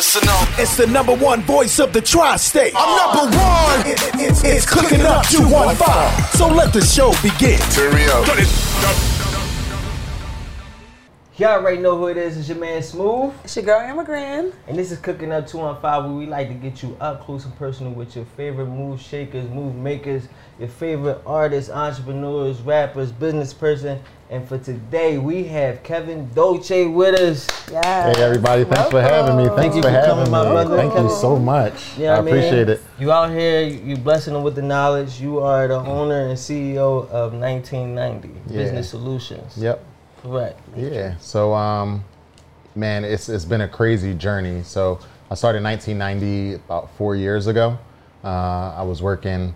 Listen up. It's the number one voice of the tri-state. I'm number one. It- it- it's, it's cooking up 215. So let the show begin. Turn me up. Y'all already know who it is. It's your man Smooth. It's your girl Amber Grand. And this is Cooking Up 215 where we like to get you up close and personal with your favorite move shakers, move makers, your favorite artists, entrepreneurs, rappers, business person. And for today, we have Kevin Dolce with us. Yeah. Hey everybody, thanks for having me. Thanks you for for having coming, me. my brother. Thank you so much. Yeah, I appreciate it. You out here, you blessing them with the knowledge. You are the owner and CEO of 1990 Yeah. Business Solutions. Yep. Correct. Yeah. So um man, it's it's been a crazy journey. So I started in 1990 about 4 years ago. Uh, I was working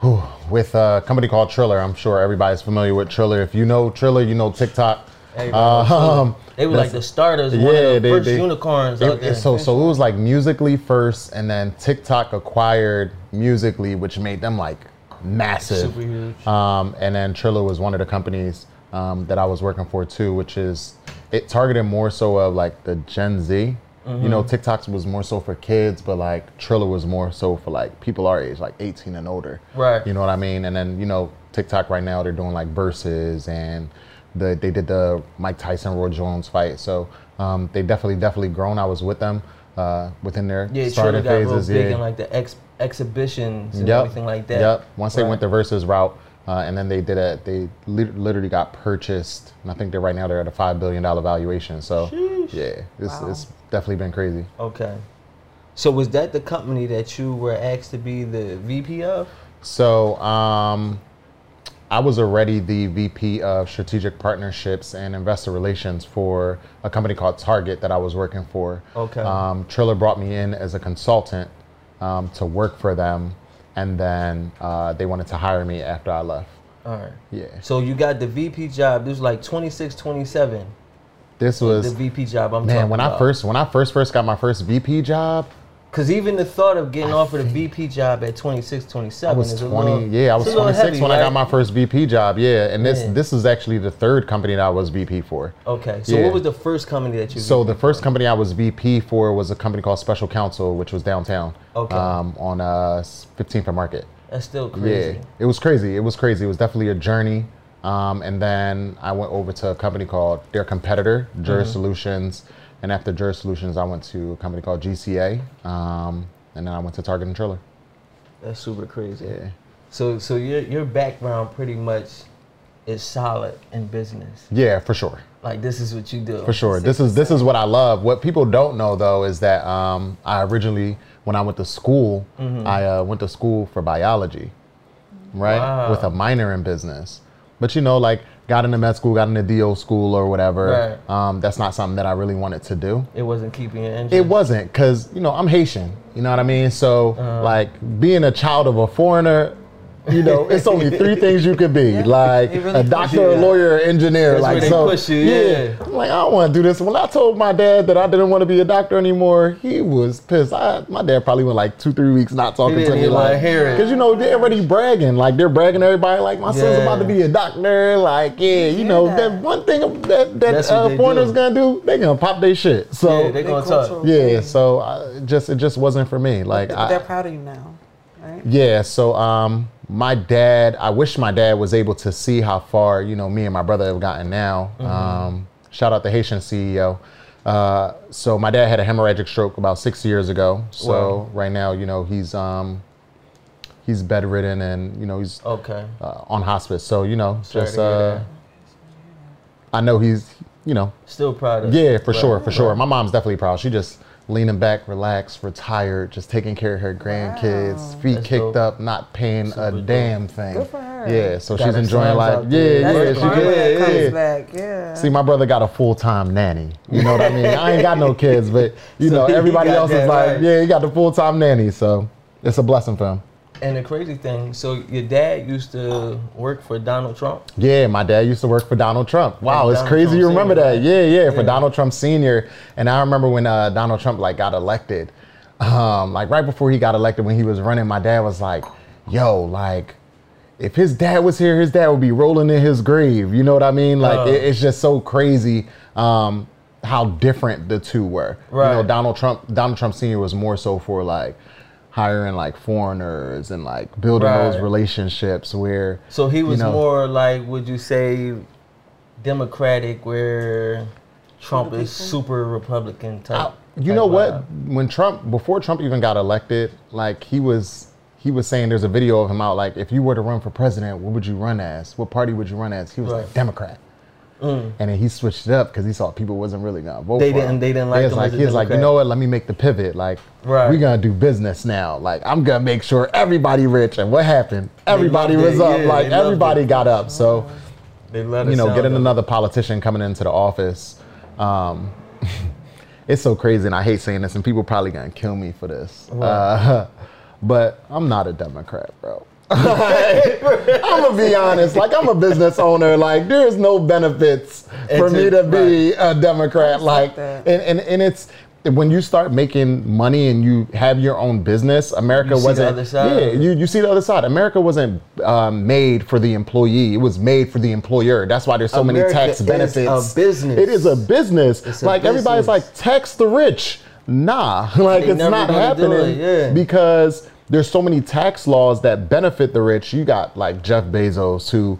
whew, with a company called Triller. I'm sure everybody's familiar with Triller. If you know Triller, you know TikTok. Uh, um, they were like the starters, one of Yeah, the they- first they- unicorns It- out there. so so it was like Musical.ly first, and then TikTok acquired Musical.ly, which made them like massive. Super huge. Um, and then Triller was one of the companies um, that I was working for too, which is it targeted more so of like the Gen Z. You know, TikToks was more so for kids, but like Triller was more so for like people our age, like 18 and older. Right. You know what I mean? And then you know, TikTok right now they're doing like Verzuz and the they did the Mike Tyson Roy Jones fight. So um, they definitely definitely grown. I was with them uh, within their yeah, Triller starting got real phases. big yeah. in like the ex- exhibitions and Yep. everything like that. Yep. Once they went the Verzuz route, uh, and then they did a, they lit- literally got purchased. And I think they're right now they're at a five billion dollar valuation. So yeah, it's, Wow. it's definitely been crazy. Okay. So was that the company that you were asked to be the VP of? So um, I was already the VP of Strategic Partnerships and Investor Relations for a company called Target that I was working for. Okay. Um, Triller brought me in as a consultant um, to work for them, and then uh, they wanted to hire me after I left. All right. Yeah. So you got the VP job. This was like 26, 27. This was The VP job. I'm man when about. I first when I first first got my first VP job. Because even the thought of getting offered a VP job at 26, 27 I was is a 20. little, yeah, I was it's a little 26 heavy, when I got my first VP job. Yeah, and this Yeah. this is actually the third company that I was VP for. Okay. So Yeah. what was the first company that you? So the first company I was VP for was a company called Special Counsel, which was downtown. Okay. Um, on uh, 15th and Market. That's still crazy. Yeah, it was crazy. It was crazy. It was definitely a journey. Um, and then I went over to a company called their competitor, Juris Mm-hmm. Solutions. And after Juris Solutions, I went to a company called GCA. Um, and then I went to Target and Triller. That's super crazy. Yeah. So so your your background pretty much is solid in business. Yeah, for sure. Like this is what you do. For sure. This is this is what I love. What people don't know though is that um, I originally, when I went to school, Mm-hmm. I uh, went to school for biology, right, Wow. with a minor in business. But you know, like got into med school, got into DO school or whatever. Right. Um, that's not something that I really wanted to do. It wasn't keeping your interest. It wasn't because you know I'm Haitian. You know what I mean. So Uh-huh. like being a child of a foreigner. You know, it's only three things you could be, like really a doctor, you, a lawyer, or engineer. That's like where they so, push you, yeah. I'm like, I don't want to do this. When I told my dad that I didn't want to be a doctor anymore, he was pissed. I, my dad probably went like two, three weeks not talking He to me. even wanna Like, hear. Because, you know, they're already bragging. Like, they're bragging everybody, like, my son's about to be a doctor. Like, yeah, you know, that. that one thing that, That's that what uh, foreigners do. going to do, they going to pop their shit. So, Yeah, they gonna talk. yeah, so I, just it just wasn't for me. Like, But I, they're proud of you now, right? yeah, so um, my dad, I wish my dad was able to see how far, you know, me and my brother have gotten now. Um, shout out the Haitian CEO. Uh, so my dad had a hemorrhagic stroke about six years ago. So Wow. right now, you know, he's um, he's bedridden and you know he's Okay. uh, on hospice. So you know, Sorry just uh. I know he's, you know, Still proud of. yeah, for Right, sure, for sure. My mom's definitely proud. She just leaning back, relaxed, retired, just taking care of her grandkids, Wow. feet That's kicked dope. up, not paying Super a dope. damn thing. Good for her. Yeah, so Got she's enjoying sons life. Yeah, That's yeah, she part good. Yeah, yeah. back. Yeah. See, my brother got a full time nanny. You know what I mean? I ain't got no kids, but you So know, everybody else is like, right. yeah, he got the full time nanny. So it's a blessing for him. And the crazy thing, so your dad used to work for Donald Trump. Yeah, my dad used to work for Donald Trump. Wow, And it's Donald crazy Trump you remember Sr., that. right? Yeah, yeah, for Yeah. Donald Trump Sr. And I remember when uh, Donald Trump like got elected, um, like right before he got elected, when he was running, my dad was like, "Yo, like." If his dad was here, his dad would be rolling in his grave. You know what I mean? Like Oh. it- it's just so crazy. Um, how different the two were. You know, Right. Donald Trump Donald Trump Senior was more so for like hiring like foreigners and like building those relationships where So he you was know- more like, would you say, Democratic, where Trump is super Republican type. I- you type know what? vibe. When Trump, before Trump even got elected, like he was, he was saying there's a video of him out like, if you were to run for president, what would you run as? What party would you run as? He was like Right. Mm. And then he switched it up because he saw people wasn't really gonna vote They for didn't- him. they didn't like He was like, he was like, you know what? Let me make the pivot. Like, Right. we're gonna do business now. Like, I'm gonna make sure everybody rich. And what happened? Everybody was it. up. Yeah, like, everybody got up. So They let you know, getting another politician coming into the office. Um, it's so crazy, and I hate saying this, and people probably gonna kill me for this. Uh, but I'm not a Democrat, bro. I'm gonna be honest. Like I'm a business owner. Like there's no benefits for It's me a- to be a Democrat. Like, that. and, and and it's when you start making money and you have your own business. America You see the wasn't. other side. Yeah, you, you see the other side. America wasn't um, made for the employee. It was made for the employer. That's why there's so America many tax is benefits. a business. It is a business. It's a like everybody's like tax the rich. Nah, like They it's not happening it, yeah. because there's so many tax laws that benefit the rich. You got like Jeff Bezos who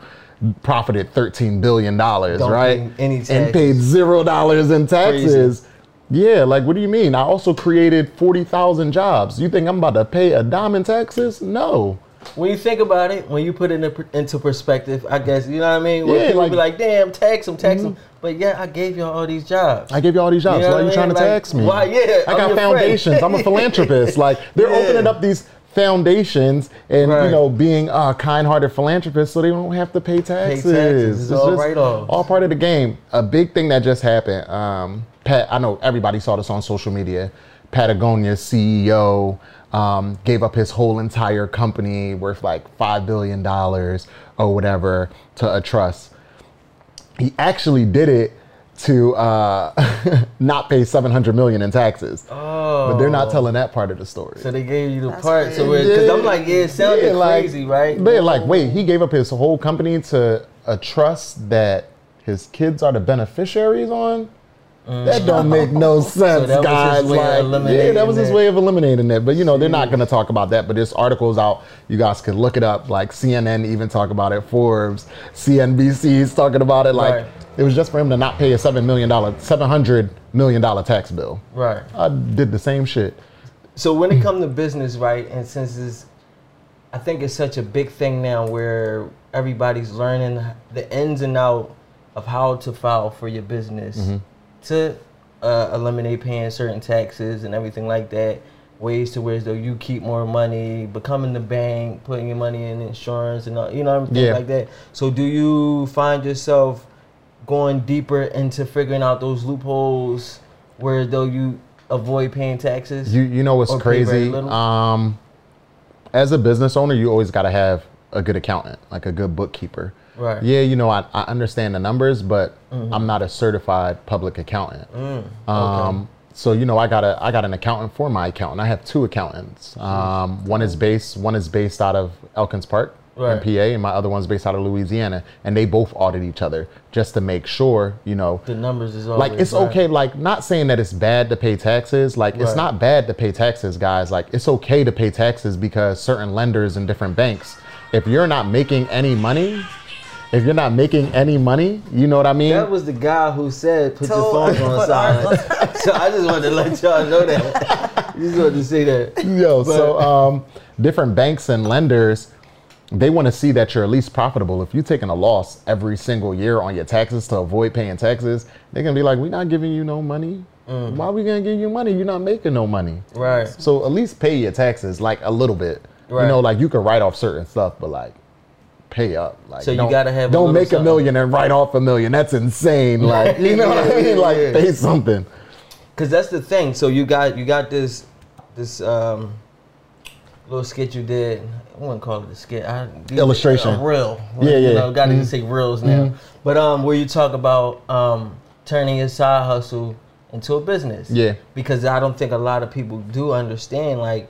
profited 13 billion dollars, right? and paid zero dollars in taxes. Yeah, like what do you mean? I also created 40,000 jobs. You think I'm about to pay a dime in taxes? No. When you think about it, when you put it in- into perspective, I guess you know what I mean. Yeah, people like- be like, "Damn, tax them, tax them," mm-hmm. but yeah, I gave y'all all these jobs. I gave you all these jobs. You know why are you I trying to Like, tax me? why- yeah, I I'm got foundations. I'm a philanthropist. Like they're Yeah. opening up these foundations and Right. you know being a kind-hearted philanthropist, so they don't have to pay taxes. taxes. It's all write-offs. all part of the game. A big thing that just happened. Um, Pat, I know everybody saw this on social media. Patagonia CEO um, gave up his whole entire company worth like five billion dollars or whatever to a trust he actually did it to uh, not pay 700 million in taxes. Oh, But they're not telling that part of the story. So they gave you the That's part. So crazy. because I'm like, yeah, it sounded Yeah, like, crazy, right? They're like, wait, he gave up his whole company to a trust that his kids are the beneficiaries on? That don't make no sense, Mm. that was his guys. way of Like, yeah, eliminating that was his that. way of eliminating it. But you know, they're not going to talk about that. But this article's out. You guys can look it up. Like CNN even talk about it. Forbes, CNBC's talking about it. Like Right. it was just for him to not pay a seven million dollar, seven hundred million dollar tax bill. Right. I did the same shit. So when it comes to business, right, and since it's, I think it's such a big thing now where everybody's learning the ins and out of how to file for your business Mm-hmm. To uh, eliminate paying certain taxes and everything like that. Ways to where though you keep more money, becoming the bank, putting your money in insurance and all, you know everything Yeah. like that. So do you find yourself going deeper into figuring out those loopholes where though you avoid paying taxes? You you know what's crazy? Um, as a business owner, you always got to have a good accountant, like a good bookkeeper. Right. Mm-hmm. Yeah, you know, I, I understand the numbers, but I'm not a certified public accountant. Mm, Um, so you know, I got a I got an accountant for my accountant. I have two accountants. Um, one is based one is based out of Elkins Park Right. in PA, and my other one's based out of Louisiana. And they both audit each other just to make sure, you know, The numbers is like it's right. okay like not saying that it's bad to pay taxes like it's not bad to pay taxes guys like it's okay to pay taxes because certain lenders and different banks if you're not making any money if you're not making any money you know what i mean That was the guy who said put your Told- phones on put silent. so I just wanted to let y'all know that. You just wanted to say that. Yo, so um, different banks and lenders, they want to see that you're at least profitable. If you're taking a loss every single year on your taxes to avoid paying taxes, they're gonna be like, "We're not giving you no money. Mm. Why are we gonna give you money? You're not making no money." Right. So at least pay your taxes like a little bit. Right. You know, like you can write off certain stuff, but like pay up. Like So you gotta have don't make a million and write off a million. That's insane. Like you know what I Yeah, mean? Like yeah. pay something. Cause that's the thing. So you got you got this this um little skit you did. I wouldn't call it a skit. I, Illustration. A reel. Yeah, You yeah. know, gotta Mhm. say reels now. But um, where you talk about um turning your side hustle into a business. Yeah. Because I don't think a lot of people do understand like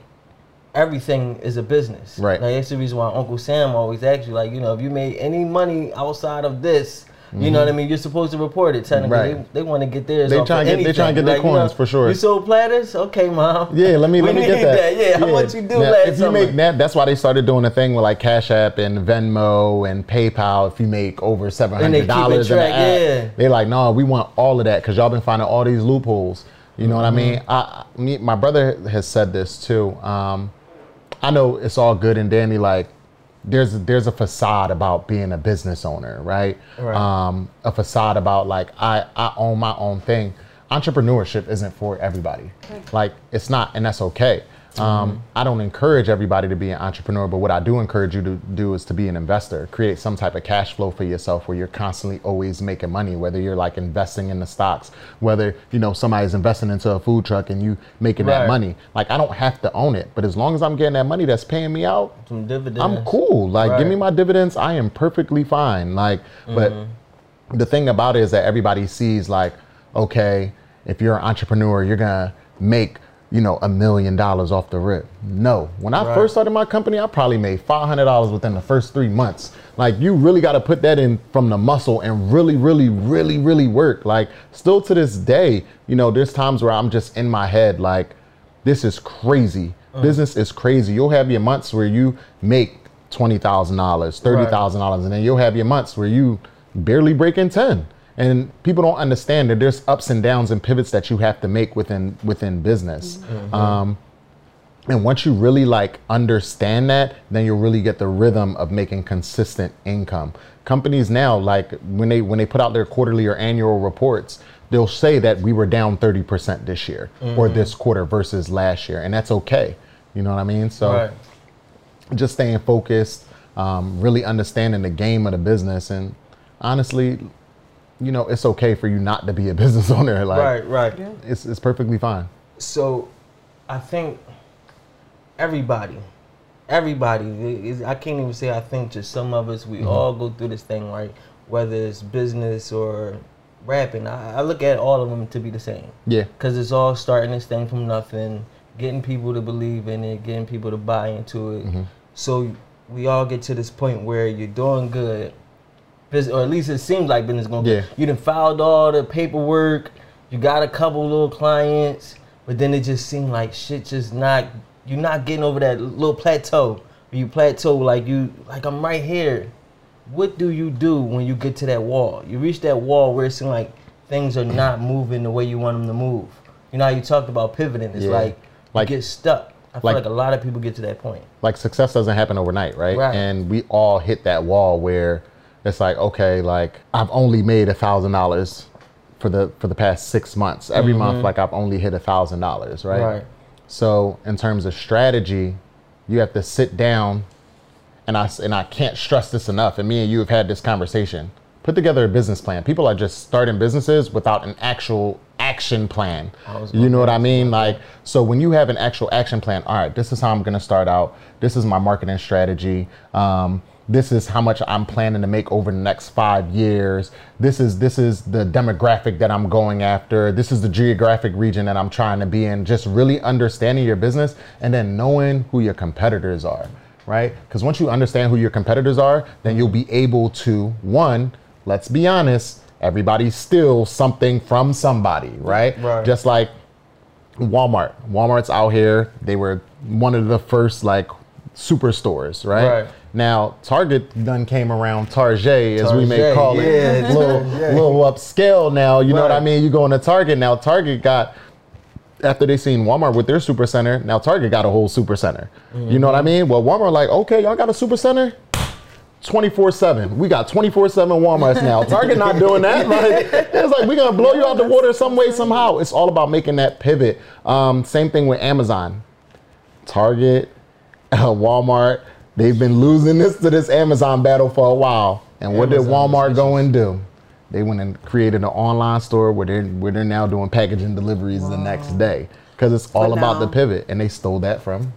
everything is a business. Right. Like that's the reason why Uncle Sam always asks you, like, you know, if you made any money outside of this, You know what I mean? You're supposed to report it. Technically, Mm-hmm. Right. they, they want to get theirs. They tryna of get- they tryna anything. get their Like, you coins, know, for sure. You sold platters? Okay, mom. Yeah, let me let me get that. Yeah, how much you do Now, last If you summer? make that, that's why they started doing a thing with like Cash App and Venmo and PayPal. If you make over seven hundred dollars in track, app, yeah. they like, no, we want all of that because y'all been finding all these loopholes. You know what I mean? Mm-hmm. I, I- me, my brother has said this too. Um, I know it's all good and dandy. Like, there's there's a facade about being a business owner, right? Right. Um, a facade about like I I own my own thing. Entrepreneurship isn't for everybody. Like, it's not, and that's okay. Um, I don't encourage everybody to be an entrepreneur, but what I do encourage you to do is to be an investor. Create some type of cash flow for yourself where you're constantly always making money, whether you're like investing in the stocks, whether, you know, somebody's investing into a food truck and you making that money. Like, I don't have to own it, but as long as I'm getting that money that's paying me out, Some dividends. I'm cool. Like, give me my dividends. I am perfectly fine. Like, but Mm-hmm. the thing about it is that everybody sees like, okay, if you're an entrepreneur, you're gonna make you know a million dollars off the rip. No, when I Right. first started my company, I probably made five hundred dollars within the first three months. Like, you really got to put that in from the muscle and really, really, really, really work. Like, still to this day, you know, there's times where I'm just in my head like, this is crazy. Uh-huh. Business is crazy. You'll have your months where you make twenty thousand dollars, thirty thousand dollars, and then you'll have your months where you barely break in ten. And people don't understand that there's ups and downs and pivots that you have to make within within business. Um, and once you really like understand that, then you'll really get the rhythm of making consistent income. Companies now, like when they when they put out their quarterly or annual reports, they'll say that we were down 30% this year or this quarter versus last year. And that's okay. You know what I mean? So Right. just staying focused, um, really understanding the game of the business, and honestly, you know, it's okay for you not to be a business owner. Like, Right, right. Yeah. it's it's perfectly fine. So, I think everybody, everybody, is- I can't even say I think just some of us, we Mm-hmm. all go through this thing, right? Whether it's business or rapping, I, I look at all of them to be the same. Yeah. Because it's all starting this thing from nothing, getting people to believe in it, getting people to buy into it. Mm-hmm. So we all get to this point where you're doing good, or at least it seems like business going. Yeah. You done filed all the paperwork, you got a couple little clients, but then it just seemed like shit just not, you're not getting over that little plateau. You plateau like you, like I'm right here. What do you do when you get to that wall? You reach that wall where it seems like things are not moving the way you want them to move. You know how you talked about pivoting? It's Yeah. like, Like- you get stuck. I feel like- like a lot of people get to that point. like success doesn't happen overnight, right? Right. And we all hit that wall where it's like, okay, like I've only made a thousand dollars for the for the past six months. Every month, like I've only hit a thousand dollars, right? Right. So in terms of strategy, you have to sit down, and i and I can't stress this enough. And me and you have had this conversation. Put together a business plan. People are just starting businesses without an actual action plan. You know what I mean? Like, so when you have an actual action plan, all right, this is how I'm going to start out. This is my marketing strategy. Um, this is how much I'm planning to make over the next five years. This is this is the demographic that I'm going after. This is the geographic region that I'm trying to be in. Just really understanding your business and then knowing who your competitors are, right? Because once you understand who your competitors are, then you'll be able to one. Let's be honest. Everybody steals something from somebody, right? Right. Just like Walmart. Walmart's out here. They were one of the first like superstores, right? Right. Now Target done came around. Target, as we may Target, call it, yeah, little little upscale now. You know what I mean? You go into Target now. Target got after they seen Walmart with their super center. Now Target got a whole super center. You know what I Mm-hmm. mean? Well, Walmart like, okay, y'all got a super center. 24 7. We got 24 7 Walmarts now. Target not doing that. Like, it's like, we're going to blow you out the water some way, somehow. It's all about making that pivot. Um, same thing with Amazon. Target, uh, Walmart, they've been losing this to this Amazon battle for a while. And what did Walmart go and do? They went and created an online store where they're, where they're now doing packaging deliveries the next day. Because it's all But about the pivot. And they stole that from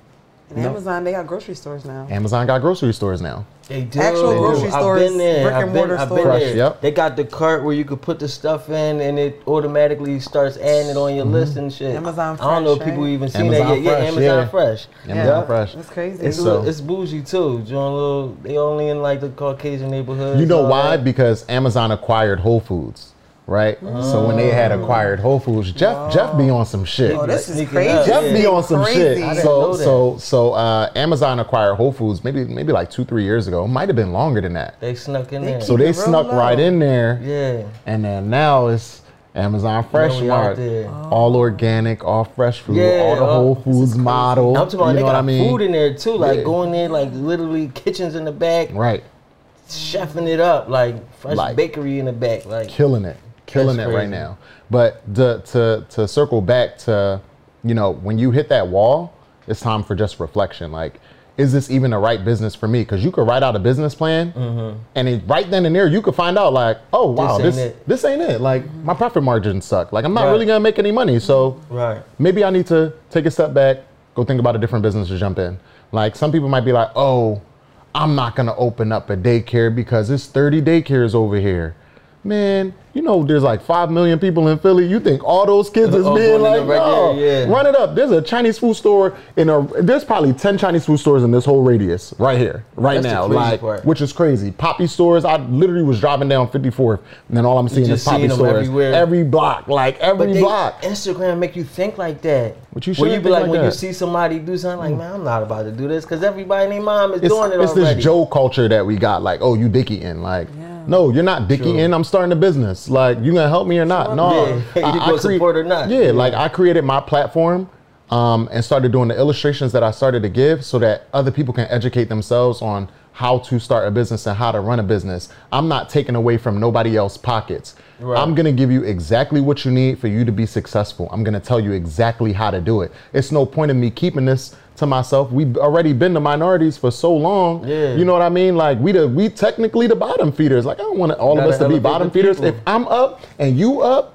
And Amazon, they got grocery stores now. Amazon got grocery stores now. They do. Actual They do. grocery I've stores, been there. brick I've and been- mortar I've been stores. there. Yep. They got the cart where you could put the stuff in and it automatically starts adding it on your list mm-hmm. and shit. Amazon Fresh, I don't know if people right? even seen Amazon that yet. Fresh, yeah, Amazon yeah. Fresh. Amazon Yeah. Fresh. That's crazy. It's, So- little- it's bougie too. Doing little, they only in like the Caucasian neighborhood. You know why? that. Because Amazon acquired Whole Foods, right? So when they had acquired Whole Foods, Jeff Jeff be on some shit. oh, this is crazy. Jeff be on some Crazy. shit. I didn't So know that. so so uh, Amazon acquired Whole Foods maybe maybe like two three years ago. Might have been longer than that. They snuck in They there. So they snuck low. right in there, yeah. and then now it's Amazon Fresh Mart, all organic, all fresh food, Yeah, all the all- Whole Foods model. I'm talking about you they got I mean? food in there too. Like Yeah. going there, like literally kitchens in the back, right, chefing it up, like fresh Like- bakery in the back, like killing it, killing That's it right now. But the, to to circle back to, you know, when you hit that wall, it's time for just reflection. Like, is this even the right business for me? Because you could write out a business plan, mm-hmm. and it, right then and there, you could find out like, oh wow, ain't this this ain't it. Like my profit margins suck. Like I'm not Right. really gonna make any money. So right. maybe I need to take a step back, go think about a different business to jump in. Like some people might be like, oh, I'm not gonna open up a daycare because it's 30 daycares over here. Man, you know there's like five million people in Philly. You think all those kids uh, is All being like, in no, yeah. run it up. There's a Chinese food store in a. There's probably 10 Chinese food stores in this whole radius right here, right That's the now. crazy Like, part. which is crazy. Poppy stores. I literally was driving down 54th, and then all I'm seeing is poppy stores everywhere. every block, like every But they, block. Instagram make you think like that. But you Where you be like, like when you see somebody do something, like, man, I'm not about to do this because everybody and their mom is it's, doing it it's already. this Joe culture that we got. Like, oh, you dicky in. Like, Yeah. No, you're not dicky True. in. I'm starting a business. Like, you gonna help me or not? No, Yeah. You gonna support or not. Yeah, Yeah. like I created my platform. Um, and started doing the illustrations that I started to give so that other people can educate themselves on how to start a business and how to run a business. I'm not taking away from nobody else's pockets. Right. I'm gonna give you exactly what you need for you to be successful. I'm gonna tell you exactly how to do it. It's no point in me keeping this to myself. We've already been the minorities for so long. Yeah. You know what I mean? Like we the we technically the bottom feeders. Like I don't want all of us to be bottom feeders. If I'm up and you up,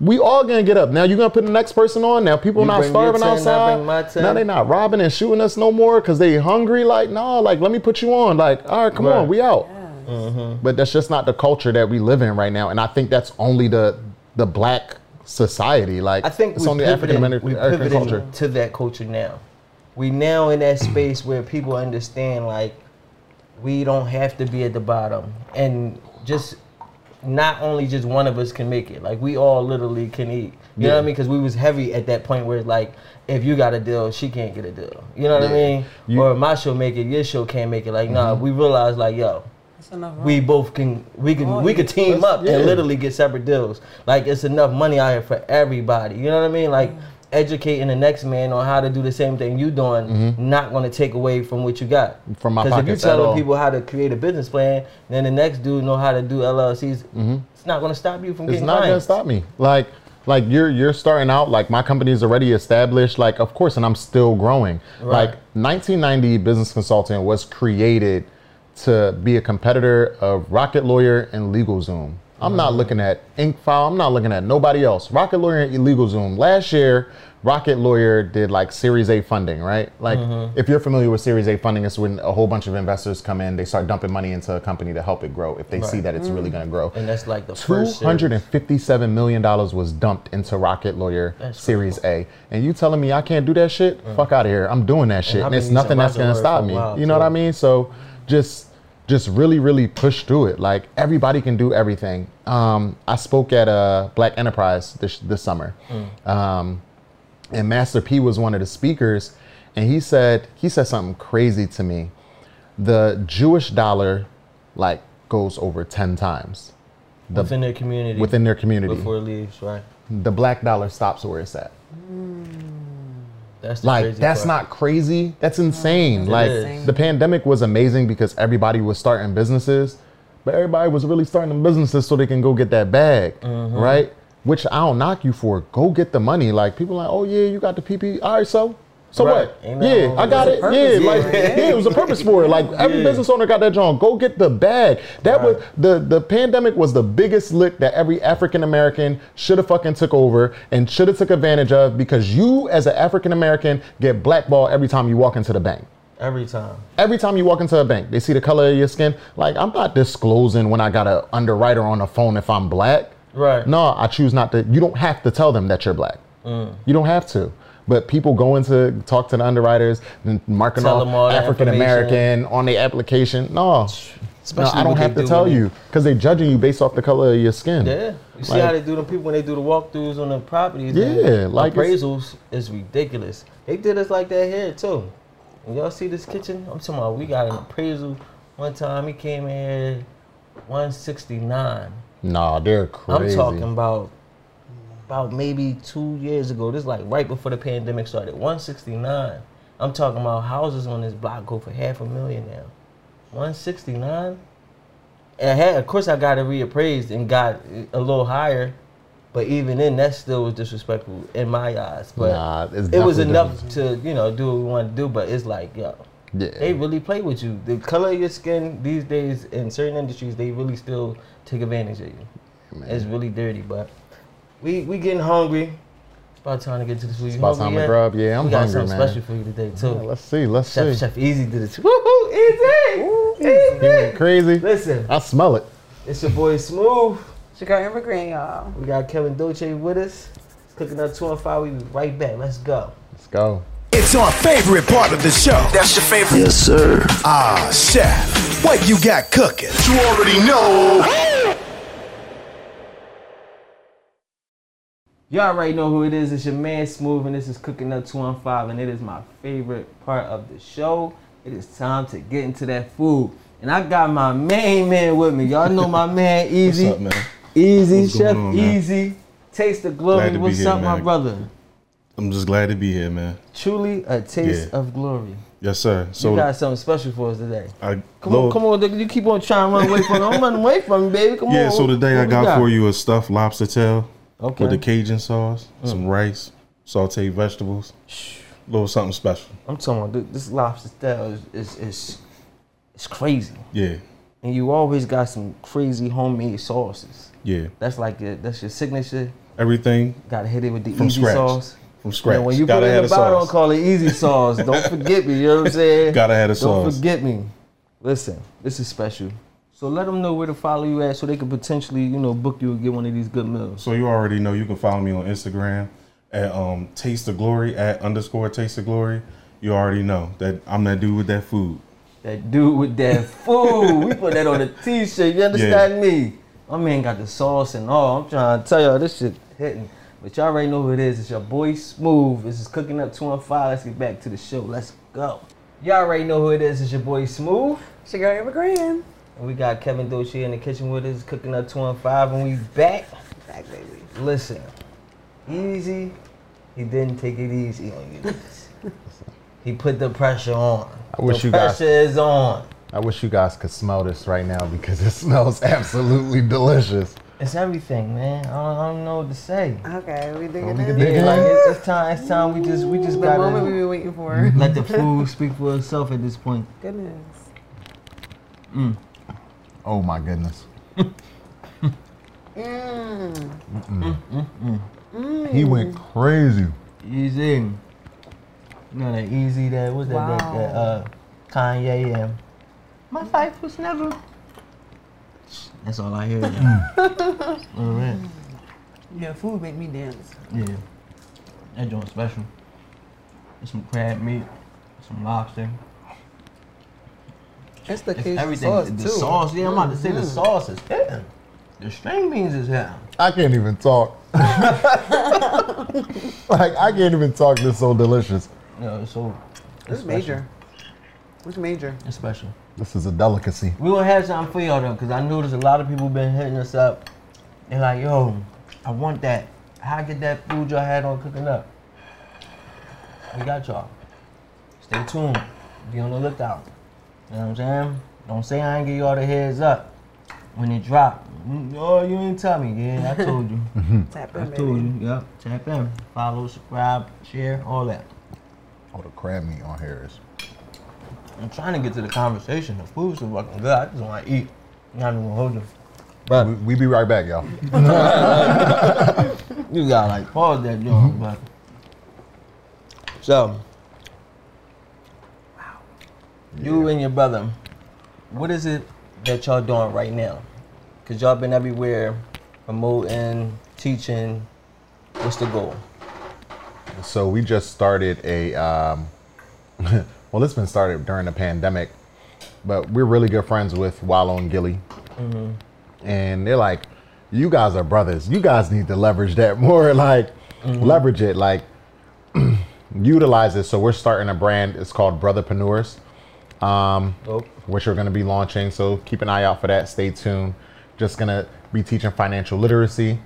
we all gonna get up. Now you're gonna put the next person on. Now people You not bring your starving 10, I outside. bring my 10. Now they not robbing and shooting us no more because they hungry. Like no, like let me put you on. Like all right, come Right. on, we out. Yeah. Mm-hmm. But that's just not the culture that we live in right now. And I think that's only the the black society. Like I think it's only pivoted, African we American pivoted culture. to that culture now. We now in that space where people understand like we don't have to be at the bottom and just not only just one of us can make it. Like we all literally can eat. You know what I mean? Because we was heavy at that point where it's like if you got a deal, she can't get a deal. You know what I mean? You- Mm-hmm. or my show make it, your show can't make it. Like nah, we realized like yo, That's enough. we both can we can Oh, we could team up yeah. and literally get separate deals. Like it's enough money out here for everybody. You know what I mean? Like educating the next man on how to do the same thing you're doing, not going to take away from what you got. Mm-hmm. From my Because if you telling people how to create a business plan, then the next dude know how to do LLCs. It's not going to stop you from Mm-hmm. It's getting not gonna stop me. Like like you're you're starting out. Like my company's already established. Like of course, and I'm still growing. Right. Like 1990 Business Consulting was created to be a competitor of Rocket Lawyer and LegalZoom. I'm not looking at IncFile. I'm not looking at nobody else. Rocket Lawyer and LegalZoom. Last year, Rocket Lawyer did like Series A funding, right? Like, mm-hmm. if you're familiar with Series A funding, it's when a whole bunch of investors come in, they start dumping money into a company to help it grow. If they see that it's really mm. going to grow, And that's like the Two first. series. hundred and fifty-seven million dollars was dumped into Rocket Lawyer That's Series A, and you telling me I can't do that shit? Mm. Fuck out of here! I'm doing that shit, I've and, it's nothing that's gonna stop me. while, You know what. I mean? So just, just really, really push through it. Like everybody can do everything. Um, I spoke at a Black Enterprise this this summer, um, and Master P was one of the speakers, and he said he said something crazy to me. The Jewish dollar, like, goes over ten times within their community. within their community. before it leaves, right? the black dollar stops where it's at. That's Like crazy that's part. not crazy. That's insane. like is. the pandemic was amazing because everybody was starting businesses, but everybody was really starting businesses so they can go get that bag, Mm-hmm. right? Which I don't knock you for. Go get the money. Like people are like, oh yeah, you got the PP. All right, so So Right. what? Ain't Yeah, I got it. Purpose Yeah, for like it. yeah, it was a purpose for it. Like every Yeah. business owner got that John. Go get the bag. That Right. was the the pandemic was the biggest lick that every African American should have fucking took over and should have took advantage of because you as an African American get blackballed every time you walk into the bank. Every time. Every time you walk into a bank, they see the color of your skin. Like I'm not disclosing when I got an underwriter on the phone if I'm black. Right. No, I choose not to. You don't have to tell them that you're black. Mm. You don't have to. But people go into talk to the underwriters and marking Tell off all African American on the application. No, no, I don't have to do tell you because they're judging you based off the color of your skin. Yeah. You see Like- how they do the people when they do the walkthroughs on the properties? Yeah, like appraisals is ridiculous. They did us like that here too. And y'all see this kitchen? I'm talking about we got an appraisal one time he came in 169. Nah, they're crazy. I'm talking about about maybe two years ago. This is like right before the pandemic started. 169. I'm talking about houses on this block go for half a million now. 169. And had, of course, I got it reappraised and got a little higher, but even then, that still was disrespectful in my eyes. But Nah, it was enough to you know do what we want to do. But it's like yo, Yeah. they really play with you. The color of your skin these days in certain industries, they really still take advantage of you. It's really dirty, but we we getting hungry. It's about time to get to the food. It's about time to yet? grub. Yeah, I'm we got hungry, something man. special for you today too. Yeah, let's see. Let's Chef see. Chef Easy did it. Woo Easy, You Easy. went crazy. Listen, I smell it. it's your boy Smooth. Chicago Immigrant, y'all. We got Kevin Dolce with us. It's cooking up two and five. We be right back. Let's go. Let's go. It's our favorite part of the show. That's your favorite. Yes, sir. Ah, chef, what you got cooking? You already know. You already know who it is. It's your man Smooth, and this is Cooking Up 2 on 5, and it is my favorite part of the show. It is time to get into that food. And I got my main man with me. Y'all know my man Easy. What's up, man? Easy, What's Chef on, man? Easy. Taste the glory. Glad to be What's here, up, my brother? I'm just glad to be here, man. Truly a taste Yeah. of glory. Yes, sir. you So got something special for us today. I Come on, come on. You keep on trying to run away from me. I'm running away from you, baby. Come Yeah, on. Yeah, so today I What we got, for you a stuffed lobster tail Okay. Mm. with the Cajun sauce, some rice, sauteed vegetables, a little something special. I'm talking about th- this lobster style is is is, crazy. Yeah, And you always got some crazy homemade sauces. yeah. That's like your, that's your signature. Everything Gotta hit it with the From easy scratch. sauce. from scratch. And when you Gotta put it in the bottle, sauce. call it easy sauce. Don't forget me. You know what I'm saying? Gotta have the Don't sauce. forget me. Listen, this is special. So let them know where to follow you at, so they can potentially, you know, book you and get one of these good meals. So you already know you can follow me on Instagram at um, Taste of Glory at underscore Taste of Glory. You already know that I'm that dude with that food. That dude with that food. we put that on a t-shirt. You understand me? My man got the sauce and all. I'm trying to tell y'all this shit hitting. But y'all already know who it is. It's your boy Smooth. This is cooking up two and five. Let's get back to the show. Let's go. Y'all already know who it is. It's your boy Smooth. Chicago Immigrant. And we got Kevin Dolce in the kitchen with us, cooking up two and five, and we back. Back, baby. Listen, easy. He didn't take it easy on you. he put the pressure on. I wish the you guys- pressure is on. I wish you guys could smell this right now because it smells absolutely delicious. It's everything, man. I don't, I don't know what to say. Okay, we digging Oh, we in. can Yeah, like it's, it's time. It's time. We just we just The moment gotta we've been waiting for. let the food speak for itself at this point. Goodness. Mm. Oh my goodness. Mm. He went mm. crazy. Easy. You know that easy. That what's that? That, that uh, Kanye and my life was never. That's all I hear. now. Mm. all right. Yeah, food make me dance. Yeah. That joint special. There's some crab meat, some lobster. It's the It's Cajun everything. sauce the too. sauce, yeah, I'm about to say the mm-hmm. sauce is hitting. The string beans is hitting. I can't even talk. like I can't even talk. This so delicious. No, so It's major. What's major? It's special. This is a delicacy. We gonna have something for y'all though, cause I noticed a lot of people been hitting us up. They're like, "Yo, I want that. How I get that food y'all had on cooking up?" We got y'all. Stay tuned. Be on the lookout. You know what I'm saying? Don't say I ain't give y'all the heads up when it drop. Mm, Oh, you ain't tell me. Yeah, I told you. Tap I in, told baby. you. Yep. Tap in. Follow, subscribe, share, all that. All the crab meat on here is. I'm trying to get to the conversation. The food's so fucking good. I just want to eat. Not even gonna hold you. But We, we be right back, y'all. you got like pause that joint. But so, you and your brother, what is it that y'all doing right now? Cause y'all been everywhere, promoting, teaching. What's the goal? So we just started a. Um, well, it's been started during the pandemic, but we're really good friends with Wallo and Gillie, and they're like, "You guys are brothers. You guys need to leverage that more. Like, leverage it. Like, utilize it." So we're starting a brand. It's called Brotherpreneurs. Um, Nope. which we're going to be launching. So keep an eye out for that. Stay tuned. Just going to be teaching financial literacy,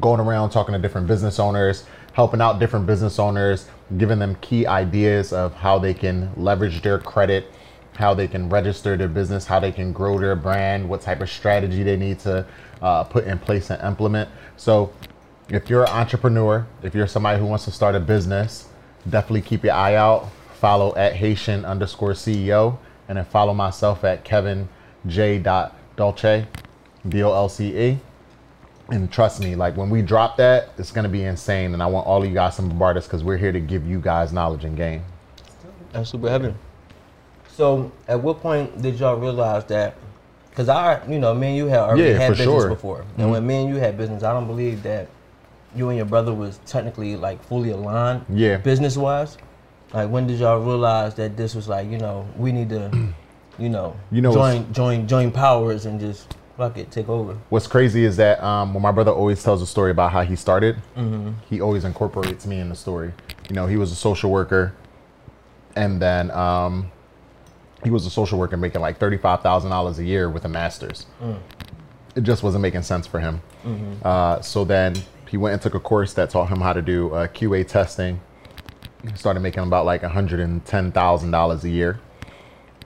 going around talking to different business owners, helping out different business owners, giving them key ideas of how they can leverage their credit, how they can register their business, how they can grow their brand, what type of strategy they need to uh, put in place and implement. So if you're an entrepreneur, if you're somebody who wants to start a business, definitely keep your eye out. Follow at Haitian underscore CEO, and then follow myself at Kevin J. Dolce, D O L C E. And trust me, like when we drop that, it's gonna be insane. And I want all of you guys to bombard us because we're here to give you guys knowledge and game. That's super heavy. So, at what point did y'all realize that? Because I, you know, me and you had already Yeah, had business sure. Mm-hmm. before, and when me and you had business, I don't believe that you and your brother was technically like fully aligned, Yeah. business wise. Like, when did y'all realize that this was like, you know, we need to, you know, You know, join, join, join powers and just fuck it, take over. What's crazy is that um, when my brother always tells a story about how he started, he always incorporates me in the story. You know, he was a social worker, and then um, he was a social worker making like thirty-five thousand dollars a year with a master's. It just wasn't making sense for him. Uh, so then he went and took a course that taught him how to do uh, QA testing. He started making about like one hundred and ten thousand dollars a year,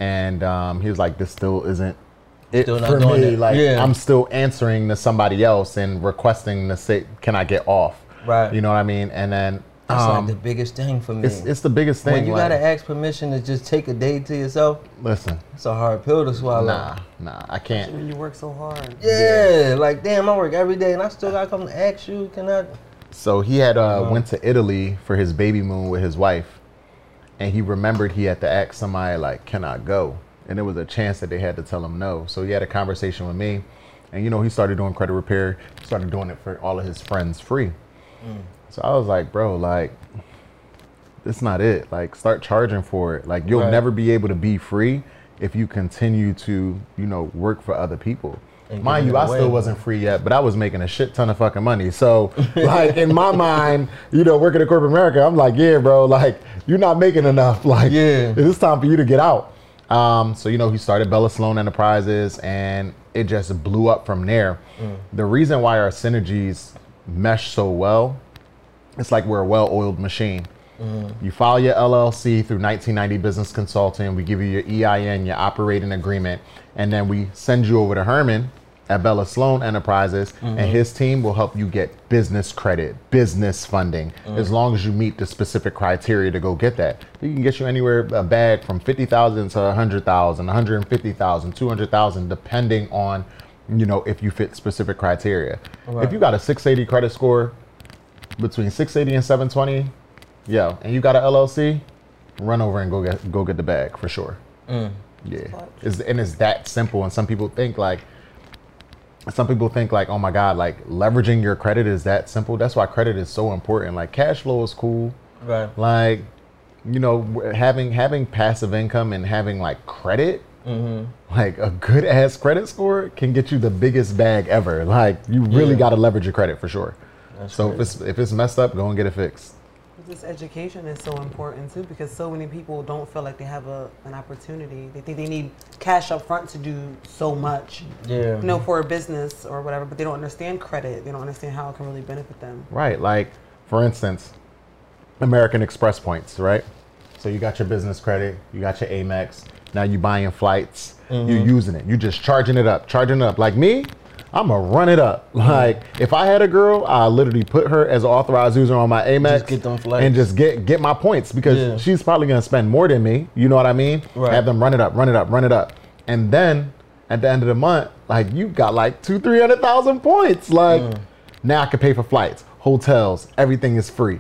and um, he was like, "This still isn't." It Still not for doing me, it. like Yeah. I'm still answering to somebody else and requesting to say, "Can I get off?" Right. You know what I mean? And then it's um, like the biggest thing for me. it's it's the biggest thing. when you like, gotta ask permission to just take a day to yourself, listen, it's a hard pill to swallow. nah, nah, I can't. When you work so hard. Yeah, like damn, I work every day and I still gotta come to ask you. Can I? So he had uh, Uh-huh. went to Italy for his baby moon with his wife, and he remembered he had to ask somebody like, "Can I go?" And there was a chance that they had to tell him no. So he had a conversation with me, and you know he started doing credit repair, started doing it for all of his friends free. So I was like, "Bro, like, it's not it. Like, start charging for it. Like, you'll Right. never be able to be free if you continue to, you know, work for other people." Mind you, I still wasn't free yet, but I was making a shit ton of fucking money. So, like in my mind, you know, working at corporate America, I'm like, yeah, bro, like you're not making enough. Like, Yeah. it's time for you to get out. Um, so you know, he started Bella Sloan Enterprises, and it just blew up from there. The reason why our synergies mesh so well, it's like we're a well-oiled machine. You file your LLC through 1990 Business Consulting. We give you your EIN, your operating agreement, and then we send you over to Herman at Bella Sloan Enterprises, and mm-hmm. his team will help you get business credit, business funding, as mm-hmm. long as you meet the specific criteria to go get that. He can get you anywhere a bag from 50,000 to 100,000, 150,000, 200,000, depending on, you know, if you fit specific criteria. If you got a 680 credit score, between 680 and 720, yo, and you got an LLC, run over and go get go get the bag for sure. Mm. Yeah, it's, and it's that simple. And some people think like, some people think like, oh my god, like leveraging your credit is that simple. That's why credit is so important. Like cash flow is cool. Right. Like, you know, having having passive income and having like credit. Mm-hmm. Like a good ass credit score can get you the biggest bag ever. Like you really Yeah. got to leverage your credit for sure. That's So if it's if it's messed up, go and get it fixed. This education is so important too because so many people don't feel like they have a, an opportunity. They think they need cash up front to do so much, yeah. you know, for a business or whatever, but they don't understand credit. They don't understand how it can really benefit them. Right. Like for instance, American Express points, right? So you got your business credit, you got your Amex. Now you buying flights, you're mm-hmm. using it, You're just charging it up, charging it up. Like me, I'm gonna run it up. Like if I had a girl, I literally put her as an authorized user on my Amex Just get them and just get get my points because Yeah. she's probably gonna spend more than me. You know what I mean? Right. Have them run it up, run it up, run it up, and then at the end of the month, like you got like two, three hundred thousand points. Like Mm. now I can pay for flights, hotels, everything is free.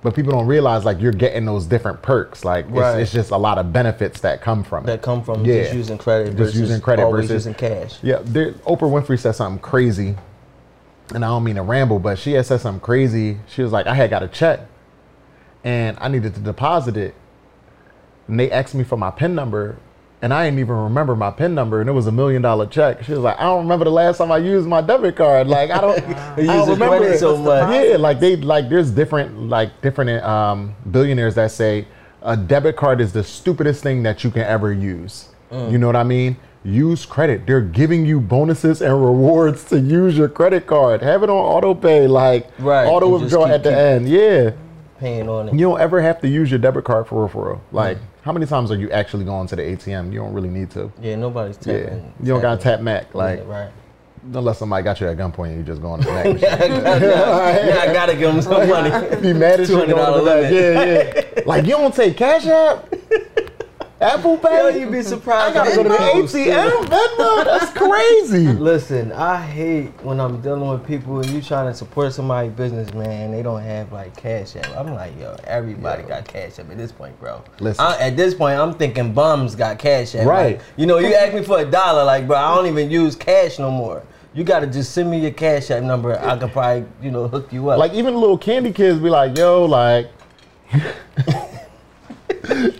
But people don't realize like you're getting those different perks. Like it's, Right. it's just a lot of benefits that come from it. that it. come from Yeah. just using credit Just versus using credit always versus- using cash. Yeah, there, Oprah Winfrey said something crazy, and I don't mean to ramble, but she had said something crazy. She was like, I had got a check, and I needed to deposit it, and they asked me for my PIN number, and I didn't even remember my PIN number, and it was a million dollar check. She was like, I don't remember the last time I used my debit card. Like I don't, I don't remember it. so much. Yeah, like they like there's different like different um, billionaires that say a debit card is the stupidest thing that you can ever use. Mm. You know what I mean? Use credit. They're giving you bonuses and rewards to use your credit card. Have it on auto pay, like Right, auto withdrawal at the end. Yeah. Paying on it. You don't ever have to use your debit card for real, for real. Mm. How many times are you actually going to the ATM? You don't really need to. yeah, nobody's tapping. Yeah. You don't got to tap Mac. Like, yeah, right. unless somebody got you at gunpoint and you just going to the Mac. machine. yeah, I gotta give him some money. be mad at to $200 the Mac. limit. Yeah, yeah. Like, you don't take Cash App? Apple Pay? Yo, you'd be surprised. I gotta go to the ATM. Venmo? That's crazy. Listen, I hate when I'm dealing with people and you trying to support somebody's business, man. They don't have like cash app. I'm like, yo, everybody got cash app at this point, bro. Listen. I, at this point, I'm thinking bums got cash app. Right. Like, you know, you ask me for a dollar, like, bro, I don't even use cash no more. You gotta just send me your cash app number. I could probably, you know, hook you up. Like even little candy kids be like, yo, like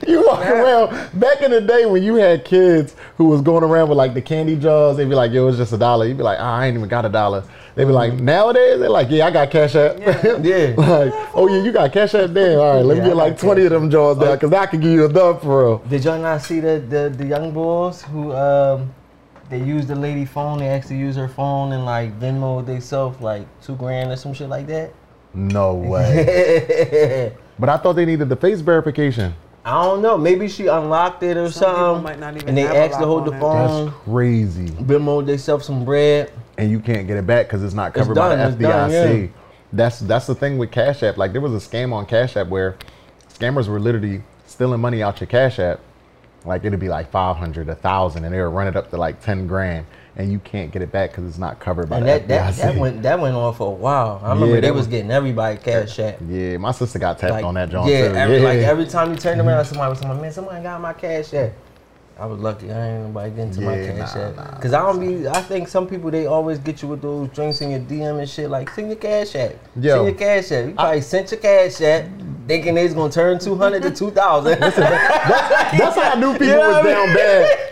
you walk around back in the day when you had kids who was going around with like the candy jars, they'd be like, yo, it's just a dollar. You'd be like, "Ah, I ain't even got a dollar. They'd be like, nowadays, they're like, yeah, I got cash app. Yeah. like, oh yeah, you got cash app damn. All right, let Yeah, me get like got 20 of them jars down, cause I can give you enough for real. Did y'all not see the the, the young boys who um they used the lady phone? They actually used her phone and like Venmo themselves like two grand or some shit like that. No way. but I thought they needed the face verification. I don't know. Maybe she unlocked it or Some something. might not even and they have asked to hold the phone. That's crazy. Venmo themselves some bread. and you can't get it back because it's not covered by done, the it's FDIC. done, yeah. That's that's the thing with Cash App. Like there was a scam on Cash App where scammers were literally stealing money out your Cash App. Like it'd be like five hundred, a thousand, and they would run it up to like ten grand, and you can't get it back because it's not covered by And the that, that, that went that went on for a while. I remember Yeah, they was was- getting everybody cash app. yeah, my sister got tapped Like, on that John yeah, too. every, yeah, like every time you turned around, mm-hmm. somebody was saying, "Man, somebody got my cash app." I was lucky. I ain't nobody getting to my cash nah, app. nah. Cause I don't be. I think some people they always get you with those drinks in your DM and shit. Like send your cash app. Yo. send your cash app. You probably sent your cash app, thinking they was gonna turn two hundred to two thousand. That's how I knew people You know was I down bad.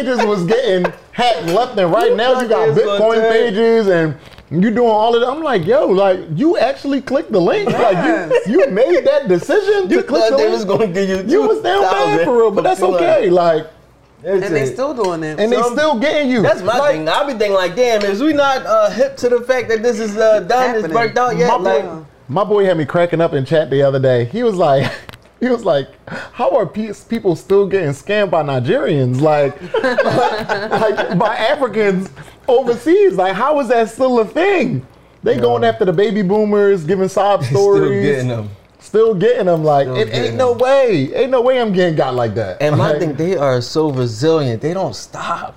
People pages was getting hacked left and right. Now you got Bitcoin pages and you doing all of that. I'm like, yo, like you actually clicked the link. Yes. Like you, you made that decision to you click thought the they link. was gonna give you. you was down bad for real, but that's okay. Like, And they still doing it. and they Some- still getting you. That's my Like, thing. I be thinking like, damn, is we not uh, hip to the fact that this is uh, done, it's Happening. worked out yet? My like, my boy had me cracking up in chat the other day. He was like, he was like, how are pe- people still getting scammed by Nigerians? Like, like by Africans overseas? Like, how is that still a thing? They going after the baby boomers, giving sob stories, still getting them. Still getting them. Like, Still it ain't no way. Ain't no way I'm getting got like that. And my Like, thing, they are so resilient. They don't stop.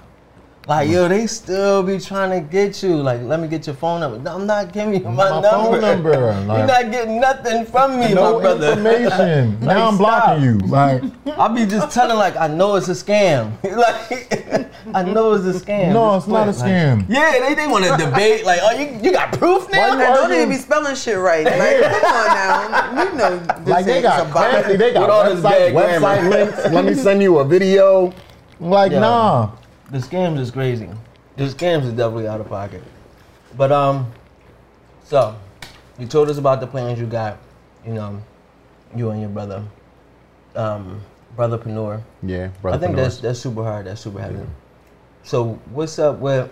Like yo, they still be trying to get you. Like, let me get your phone number. No, I'm not giving you my, My number. phone number, You're not getting nothing from me, no my brother. information. now I'm stop. blocking you. Like, I be just telling like I know it's a scam. like I know it's a scam. no, Just it's not a quit. Like, scam. yeah, they, they want to debate. Like, oh, you, you got proof now? Why you don't arguing? even be spelling shit right. Like, come on now. You know this Like they ain't got a bot. they got With all this website, website links. Let me send you a video. Like, Yeah. nah. The scams is crazy. The scams is definitely out of pocket. But um, so you told us about the plans you got. You know, you and your brother, um, brother Panur. Yeah, brother. I think Panor. that's that's super hard. That's super heavy. So what's up with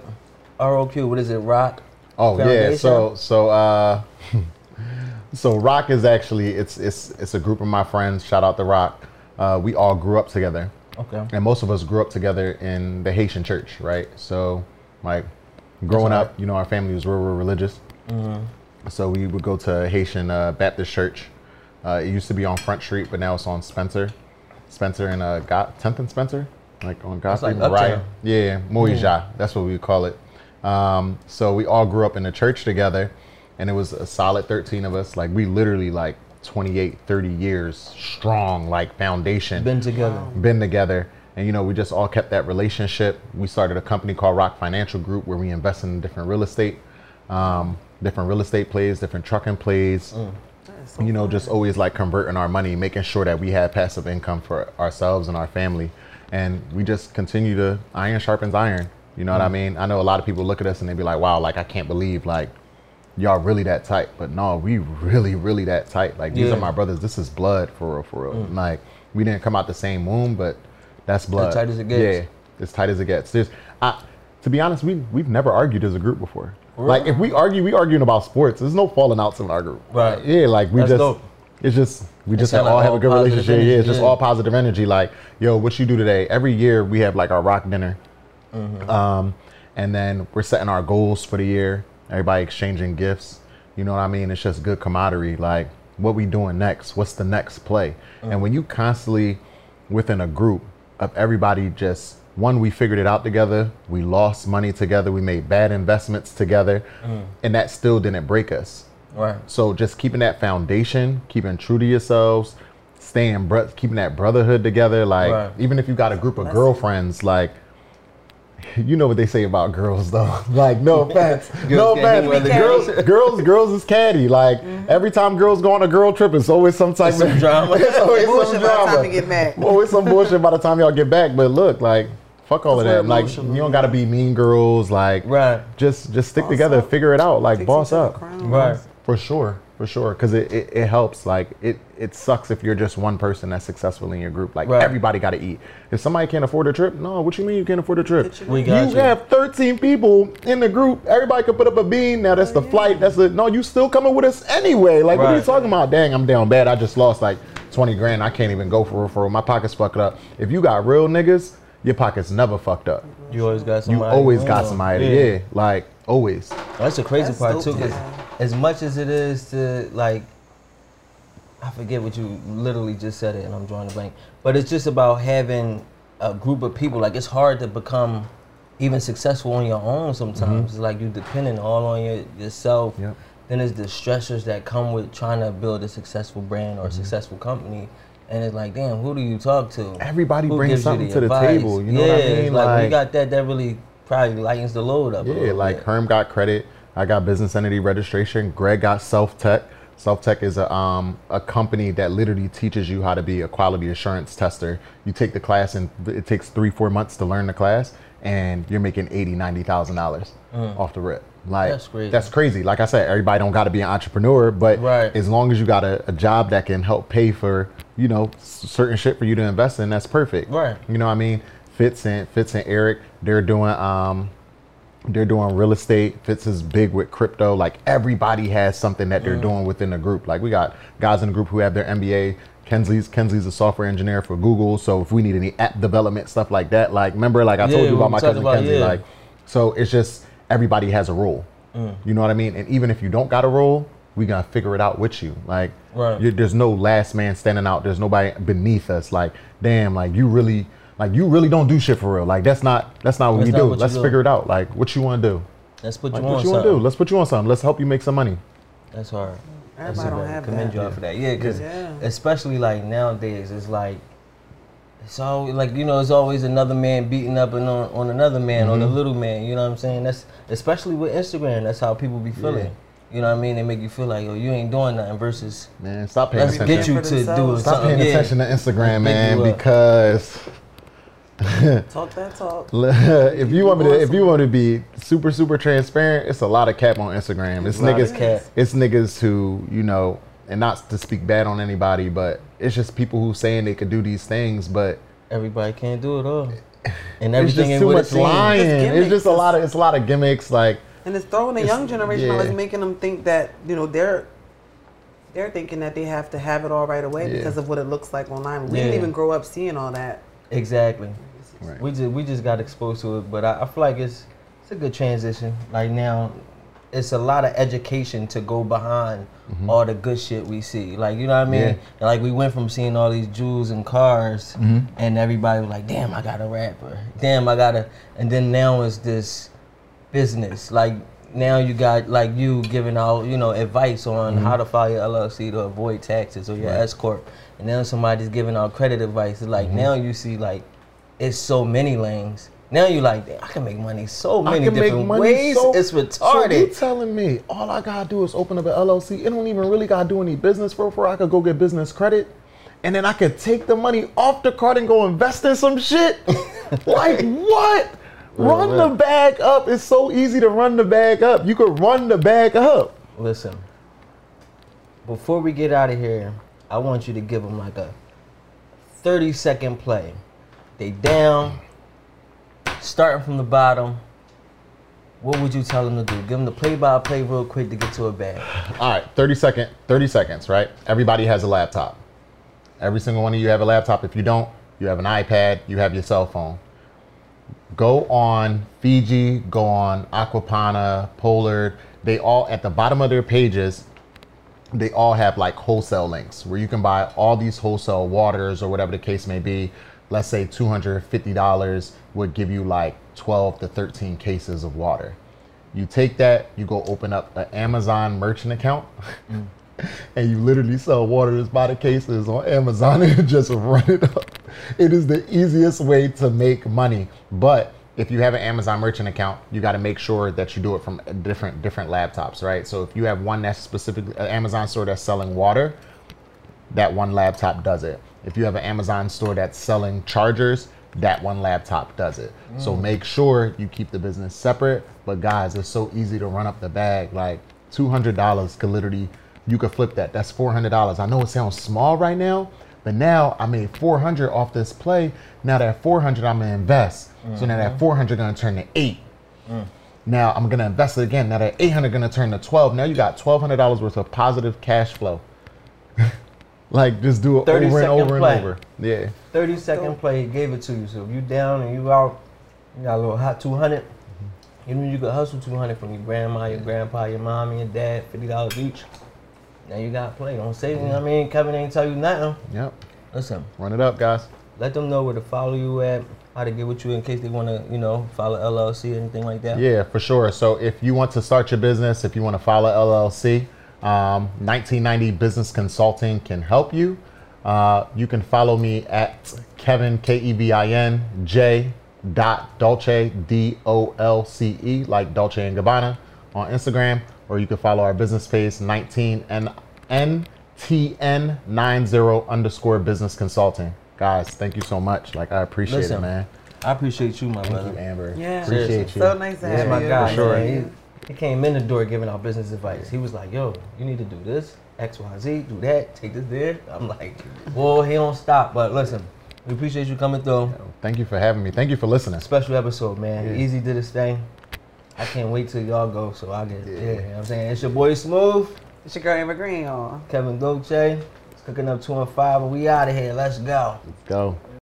ROQ? What is it? Rock. Oh yeah, so so uh, so Rock is actually it's it's it's a group of my friends. Shout out to Rock. Uh, we all grew up together, Okay. and most of us grew up together in the Haitian church, right? So like Growing That's up, you know, our family was real, real religious. So we would go to Haitian uh, Baptist church. Uh, it used to be on Front Street, but now it's on Spencer, Spencer and uh, Got 10th and Spencer, like on Godfrey, like Mariah. Yeah, Moija. That's what we call it. Um, so we all grew up in the church together, and it was a solid 13 of us. Like we literally like 28, 30 years strong, like foundation. Been together. been together. And you know we just all kept that relationship. We started a company called rock financial group where we invest in different real estate um, different real estate plays different trucking plays. That is so you know fun. just always like converting our money making sure that we had passive income for ourselves and our family. And we just continue to iron sharpens iron. You know what i mean? I know a lot of people look at us and they be like wow like i can't believe like y'all really that tight but no we really really that tight like these Yeah. are my brothers this is blood for real for real like we didn't come out the same womb but that's blood As tight as it gets. yeah as tight as it gets there's I, to be honest we, we've never argued as a group before like if we argue we arguing about sports there's no falling outs in our group Right. yeah like we That's just dope. it's just we just have, kinda all have a good relationship yeah energy, it's just yeah. all positive energy like yo what you do today every year we have like our rock dinner Mm-hmm. um, and then we're setting our goals for the year. Everybody exchanging gifts. You know what I mean? It's just good camaraderie. Like, what we doing next? What's the next play? And when you constantly within a group of everybody just one, we figured it out together. We lost money together. We made bad investments together, mm. and that still didn't break us. Right. So just keeping that foundation, keeping true to yourselves, staying, bro- keeping that brotherhood together. Like Right. even if you got a group of That's- girlfriends, like you know what they say about girls though. like no offense, no offense. the Girls, girls. girls, is catty. Like mm-hmm. every time girls go on a girl trip, it's always some type Some of drama. it's always some Bullshit by the time drama. get back. Always some bullshit by the time y'all get back. But look, like fuck all of that. Like emotional you don't gotta be mean girls. Like Right. just just stick Boss together, up. figure it out. Like boss you to the up. Right. For sure, for sure, because it, it, it helps. Like it it sucks if you're just one person that's successful in your group. Like Right. everybody got to eat. If somebody can't afford a trip, no. What you mean you can't afford a trip? You We You, got you. have 13 people in the group. Everybody could put up a bean. Now that's the flight. That's a no. You still coming with us anyway? Like what are you talking about? Dang, I'm down bad. I just lost like 20 grand. I can't even go for real. For. My pockets fucked up. If you got real niggas, your pockets never fucked up. You always got somebody. You somebody. always got Oh, somebody. Yeah, like always. That's the crazy That's part dope too. to 'cause have. as much as it is to like, I forget what you literally just said it, and I'm drawing a blank. But it's just about having a group of people. Like it's hard to become even successful on your own. Sometimes it's like you're depending all on your, yourself. Mm-hmm. Yep. Then there's the stressors that come with trying to build a successful brand Mm-hmm. or a successful company. And it's like, damn, who do you talk to? Everybody Who brings gives you something to the advice? table, you know yeah, what I mean? it's like, when you got that, that really probably lightens the load up. Yeah, like bit. Herm got credit. I got business entity registration. Greg got Self Tech. Self Tech is a um a company that literally teaches you how to be a quality assurance tester. You take the class and it takes three four months to learn the class, and you're making eighty ninety thousand dollars off the rip. Like Mm. That's crazy. That's crazy. Like I said, everybody don't got to be an entrepreneur, but Right. as long as you got a, a job that can help pay for you know certain shit for you to invest in, that's perfect. Right. You know what I mean? Fitz and Fitz and Eric, they're doing um they're doing real estate. Fitz is big with crypto. Like everybody has something that they're doing within the group. Like we got guys in the group who have their MBA. Kensley's Kensley's a software engineer for Google. So if we need any app development stuff like that, like remember, like I told you about my cousin about- Kensley. yeah. Like so, it's just everybody has a role. You know what I mean? And even if you don't got a role, we gonna figure it out with you. Like Right. there's no last man standing out. There's nobody beneath us. Like damn, like you really. Like you really don't do shit for real. Like that's not that's not what That's we not do. what Let's do. figure it out. Like what you want to do. Let's put Like you what on you want to do? something. Let's put you on something. Let's help you make some money. That's hard. That's Everybody don't a- have commend that. y'all for that. Yeah, because Yeah. especially like nowadays, it's like it's always like you know, it's always another man beating up and on, on another man, on the Mm-hmm. little man. You know what I'm saying? That's especially with Instagram. That's how people be feeling. Yeah. You know what I mean? They make you feel like, oh, you ain't doing nothing. Versus, Man, stop paying let's attention. get you to do themselves. Stop something. paying yeah. attention to Instagram, man, because Talk that talk. if you want me to, if you want to be super, super transparent, it's a lot of cap on Instagram. It's niggas, cap. it's niggas who you know, and not to speak bad on anybody, but it's just people who saying they could do these things, but Everybody can't do it all, and it's everything just ain't too much lying. It's It's just a lot of, it's a lot of gimmicks. Like And it's throwing the It's- young generation yeah. like making them think that you know they're they're thinking that they have to have it all right away Yeah. because of what it looks like online. We Yeah. didn't even grow up seeing all that. Exactly. Right. We just we just got exposed to it, but I, I feel like it's It's a good transition. Like now, it's a lot of education to go behind Mm-hmm. all the good shit we see. Like you know what I mean? Yeah. Like we went from seeing all these jewels and cars, Mm-hmm. and everybody was like, "Damn, I got a rapper. Damn, I got a." And then now it's this business. Like now you got like you giving out, you know, advice on how to file your LLC to avoid taxes or your Mm-hmm. Right. S corp. And then somebody's giving out credit advice. It's like Mm-hmm. now you see like it's so many lanes. Now you like, "Damn, I can make money so many can make different money ways. so- it's So you retarded. telling me all I gotta do is open up an LLC? It don't even really gotta do any business for for I could go get business credit, and then I could take the money off the card and go invest in some shit. like what? Run real. the bag up. It's so easy to run the bag up. You could run the bag up. Listen, before we get out of here, I want you to give them like a 30 second play. They down, starting from the bottom. What would you tell them to do? Give them the play by play real quick to get to a bag. All right, 30 second, 30 seconds, right? Everybody has a laptop. Every single one of you have a laptop. If you don't, you have an iPad, you have your cell phone. Go on Fiji, go on Acqua Panna, Pollard. They all at the bottom of their pages, they all have like wholesale links where you can buy all these wholesale waters or whatever the case may be. Let's say $250 would give you like 12 to 13 cases of water. You take that, you go open up an Amazon merchant account, mm. and you literally sell water that's by the cases on Amazon and just run it up. It is the easiest way to make money. But if you have an Amazon merchant account, you got to make sure that you do it from different different laptops, right? So if you have one that's specifically an Amazon store that's selling water, that one laptop does it. If you have an Amazon store that's selling chargers, that one laptop does it. So mm. make sure you keep the business separate. But guys, it's so easy to run up the bag. Like $200 could literally, you could flip that. That's $400. I know it sounds small right now, but now I made 400 off this play. Now that 400, I'm gonna invest. So now that mm-hmm. 400 gonna turn to eight. Mm. Now I'm gonna invest it again. Now that 800 gonna turn to 12. Now you got $1,200 worth of positive cash flow. like just do it 30 over and over play. and over. Yeah. 30 second play, he gave it to you. So if you down and you out, you got a little hot 200. Mm-hmm. You know you could hustle 200 from your grandma, your grandpa, your mom, and your dad, $50 each. Now you got to play. Don't say, you know what I mean? Kevin ain't tell you nothing. Yep. Listen, Run it up, guys. let them know where to follow you at, how to get with you in case they want to, you know, follow LLC or anything like that. Yeah, for sure. So if you want to start your business, if you want to follow LLC, um, 1990 Business Consulting can help you. Uh, you can follow me at Kevin K E V I N J dot Dolce D O L C E like Dolce and Gabbana on Instagram, or you can follow our business page 19 and NTN 90 underscore Business Consulting. Guys, thank you so much. Like I appreciate Listen, it, man. I appreciate you, my Thank brother. you, Amber. Yeah. appreciate you. So nice to That's have my you. guy. sure. man. He, he came in the door giving out business advice. He was like, "Yo, you need to do this, X, Y, Z, do that, take this there." I'm like, "Well, he don't stop." But listen, we appreciate you coming through. Thank you for having me. Thank you for listening. Special episode, man. Yeah. Easy did his thing. I can't wait till y'all go, so I get. Yeah, you know what I'm saying it's your boy Smooth, It's your girl Amber Grand, y'all. Kevin Dolce. It's cooking up two and five, and we out of here. Let's go. Let's go.